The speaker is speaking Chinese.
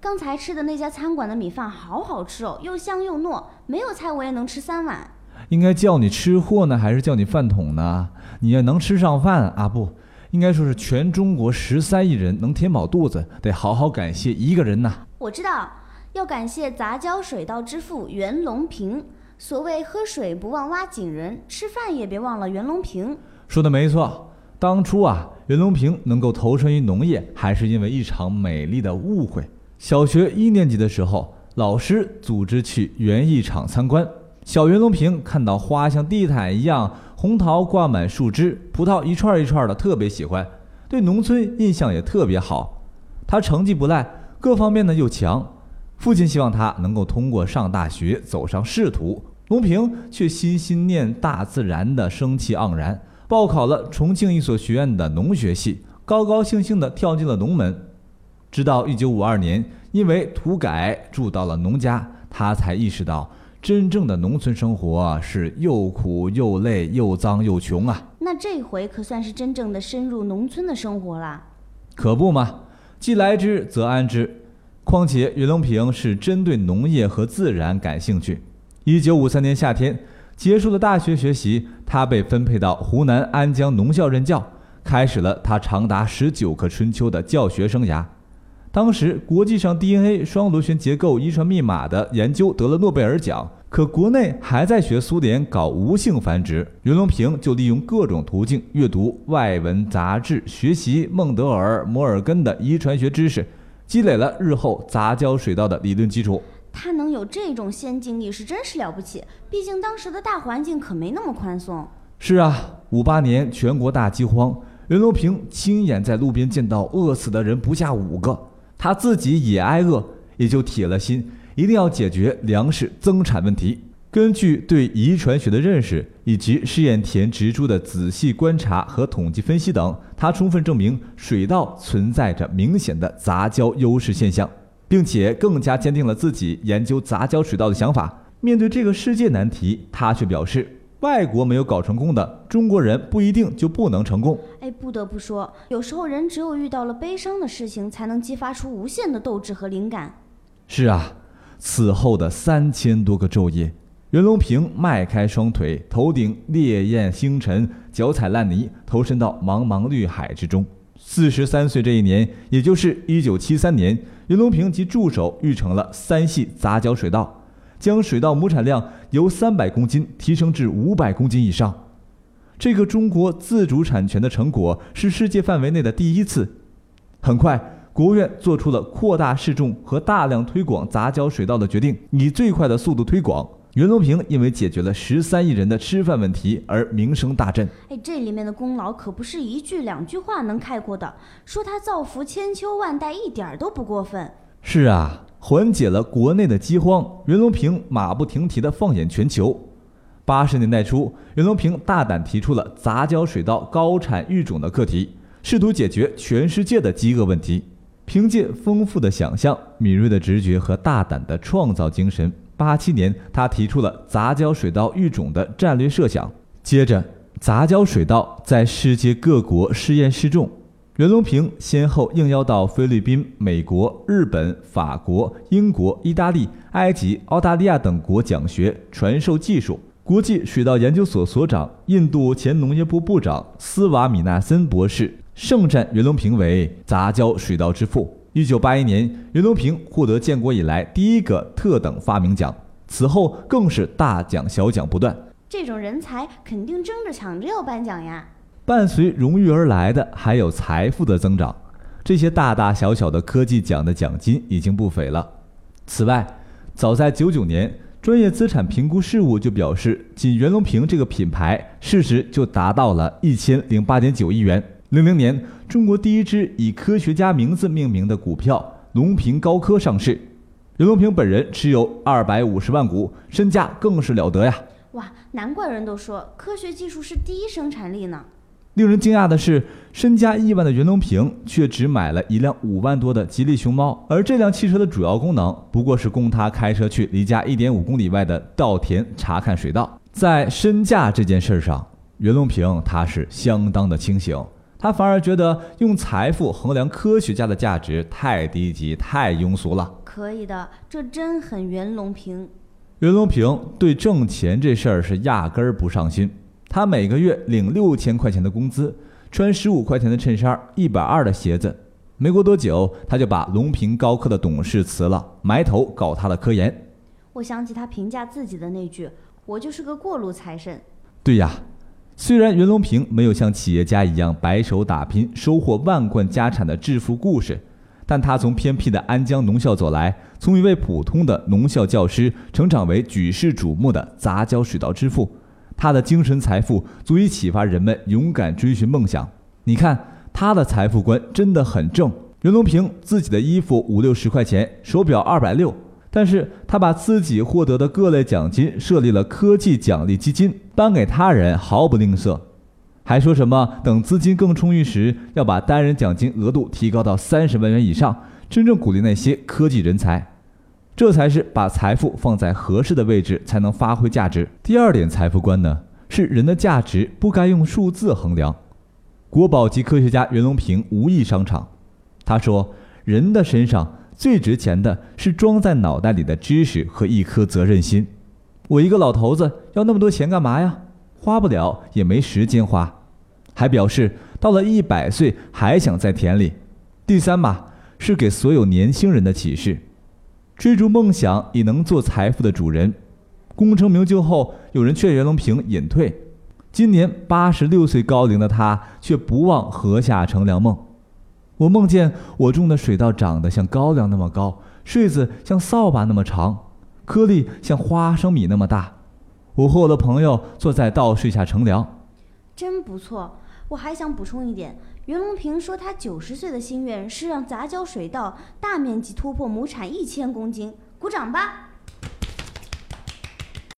刚才吃的那家餐馆的米饭好好吃哦，又香又糯，没有菜我也能吃三碗。应该叫你吃货呢，还是叫你饭桶呢？你要能吃上饭啊，不应该说是全中国十三亿人能填饱肚子，得好好感谢一个人呐。我知道，要感谢杂交水稻之父袁隆平。所谓喝水不忘挖井人，吃饭也别忘了袁隆平。说的没错，当初啊，袁隆平能够投身于农业，还是因为一场美丽的误会。小学一年级的时候，老师组织去园艺场参观。小袁隆平看到花像地毯一样，红桃挂满树枝，葡萄一串一串的，特别喜欢，对农村印象也特别好。他成绩不赖，各方面呢又强。父亲希望他能够通过上大学走上仕途，隆平却心心念大自然的生气盎然，报考了重庆一所学院的农学系，高高兴兴地跳进了农门。直到一九五二年，因为土改住到了农家，他才意识到真正的农村生活是又苦又累又脏又穷啊！那这回可算是真正的深入农村的生活啦。可不嘛，既来之则安之。况且袁隆平是针对农业和自然感兴趣。一九五三年夏天结束了大学学习，他被分配到湖南安江农校任教，开始了他长达十九个春秋的教学生涯。当时国际上 DNA 双螺旋结构遗传密码的研究得了诺贝尔奖，可国内还在学苏联搞无性繁殖，袁隆平就利用各种途径阅读外文杂志，学习孟德尔、摩尔根的遗传学知识。积累了日后杂交水稻的理论基础，他能有这种先进意识真是了不起。毕竟当时的大环境可没那么宽松。是啊，五八年全国大饥荒，袁隆平亲眼在路边见到饿死的人不下五个，他自己也挨饿，也就铁了心，一定要解决粮食增产问题。根据对遗传学的认识，以及试验田植株的仔细观察和统计分析等，他充分证明水稻存在着明显的杂交优势现象，并且更加坚定了自己研究杂交水稻的想法。面对这个世界难题，他却表示：“外国没有搞成功的，中国人不一定就不能成功。”哎，不得不说，有时候人只有遇到了悲伤的事情，才能激发出无限的斗志和灵感。是啊，此后的三千多个昼夜。袁隆平迈开双腿，头顶烈焰星辰，脚踩烂泥，投身到茫茫绿海之中。四十三岁这一年，也就是一九七三年，袁隆平及助手育成了三系杂交水稻，将水稻亩产量由三百公斤提升至五百公斤以上。这个中国自主产权的成果是世界范围内的第一次。很快，国务院做出了扩大试种和大量推广杂交水稻的决定，以最快的速度推广。袁隆平因为解决了十三亿人的吃饭问题而名声大振。哎，这里面的功劳可不是一句两句话能概括的。说他造福千秋万代，一点都不过分。是啊，缓解了国内的饥荒，袁隆平马不停蹄地放眼全球。八十年代初，袁隆平大胆提出了杂交水稻高产育种的课题，试图解决全世界的饥饿问题。凭借丰富的想象、敏锐的直觉和大胆的创造精神。八七年，他提出了杂交水稻育种的战略设想。接着，杂交水稻在世界各国试验试种。袁隆平先后应邀到菲律宾、美国、日本、法国、英国、意大利、埃及、澳大利亚等国讲学，传授技术。国际水稻研究所所长、印度前农业部部长斯瓦米纳森博士盛赞袁隆平为杂交水稻之父。一九八一年，袁隆平获得建国以来第一个特等发明奖，此后更是大奖小奖不断。这种人才肯定争着抢着要颁奖呀！伴随荣誉而来的还有财富的增长，这些大大小小的科技奖的奖金已经不菲了。此外，早在九九年，专业资产评估事务就表示，仅袁隆平这个品牌市值就达到了一千零八点九亿元。零零年，中国第一支以科学家名字命名的股票——隆平高科上市，袁隆平本人持有二百五十万股，身价更是了得呀！哇，难怪人都说科学技术是第一生产力呢。令人惊讶的是，身家亿万的袁隆平却只买了一辆五万多的吉利熊猫，而这辆汽车的主要功能不过是供他开车去离家一点五公里外的稻田查看水稻。在身价这件事上，袁隆平他是相当的清醒。他反而觉得用财富衡量科学家的价值太低级、太庸俗了。可以的，这真很袁隆平。袁隆平对挣钱这事儿是压根儿不上心。他每个月领六千块钱的工资，穿十五块钱的衬衫，一百二的鞋子。没过多久，他就把隆平高科的董事辞了，埋头搞他的科研。我想起他评价自己的那句：“我就是个过路财神。”对呀。虽然袁隆平没有像企业家一样白手打拼收获万贯家产的致富故事，但他从偏僻的安江农校走来，从一位普通的农校教师成长为举世瞩目的杂交水稻之父，他的精神财富足以启发人们勇敢追寻梦想。你看他的财富观真的很正。袁隆平自己的衣服五六十块钱，手表二百六。但是他把自己获得的各类奖金设立了科技奖励基金，颁给他人毫不吝啬，还说什么等资金更充裕时，要把单人奖金额度提高到三十万元以上，真正鼓励那些科技人才。这才是把财富放在合适的位置才能发挥价值。第二点财富观呢，是人的价值不该用数字衡量。国宝级科学家袁隆平无意商场，他说：“人的身上。”最值钱的是装在脑袋里的知识和一颗责任心。我一个老头子要那么多钱干嘛呀？花不了也没时间花。还表示到了一百岁还想在田里。第三吧，是给所有年轻人的启示：追逐梦想也能做财富的主人。功成名就后，有人劝袁隆平隐退。今年八十六岁高龄的他却不忘禾下乘凉梦。我梦见我种的水稻长得像高粱那么高，穗子像扫把那么长，颗粒像花生米那么大。我和我的朋友坐在稻穗下乘凉，真不错。我还想补充一点，袁隆平说他九十岁的心愿是让杂交水稻大面积突破亩产一千公斤。鼓掌吧。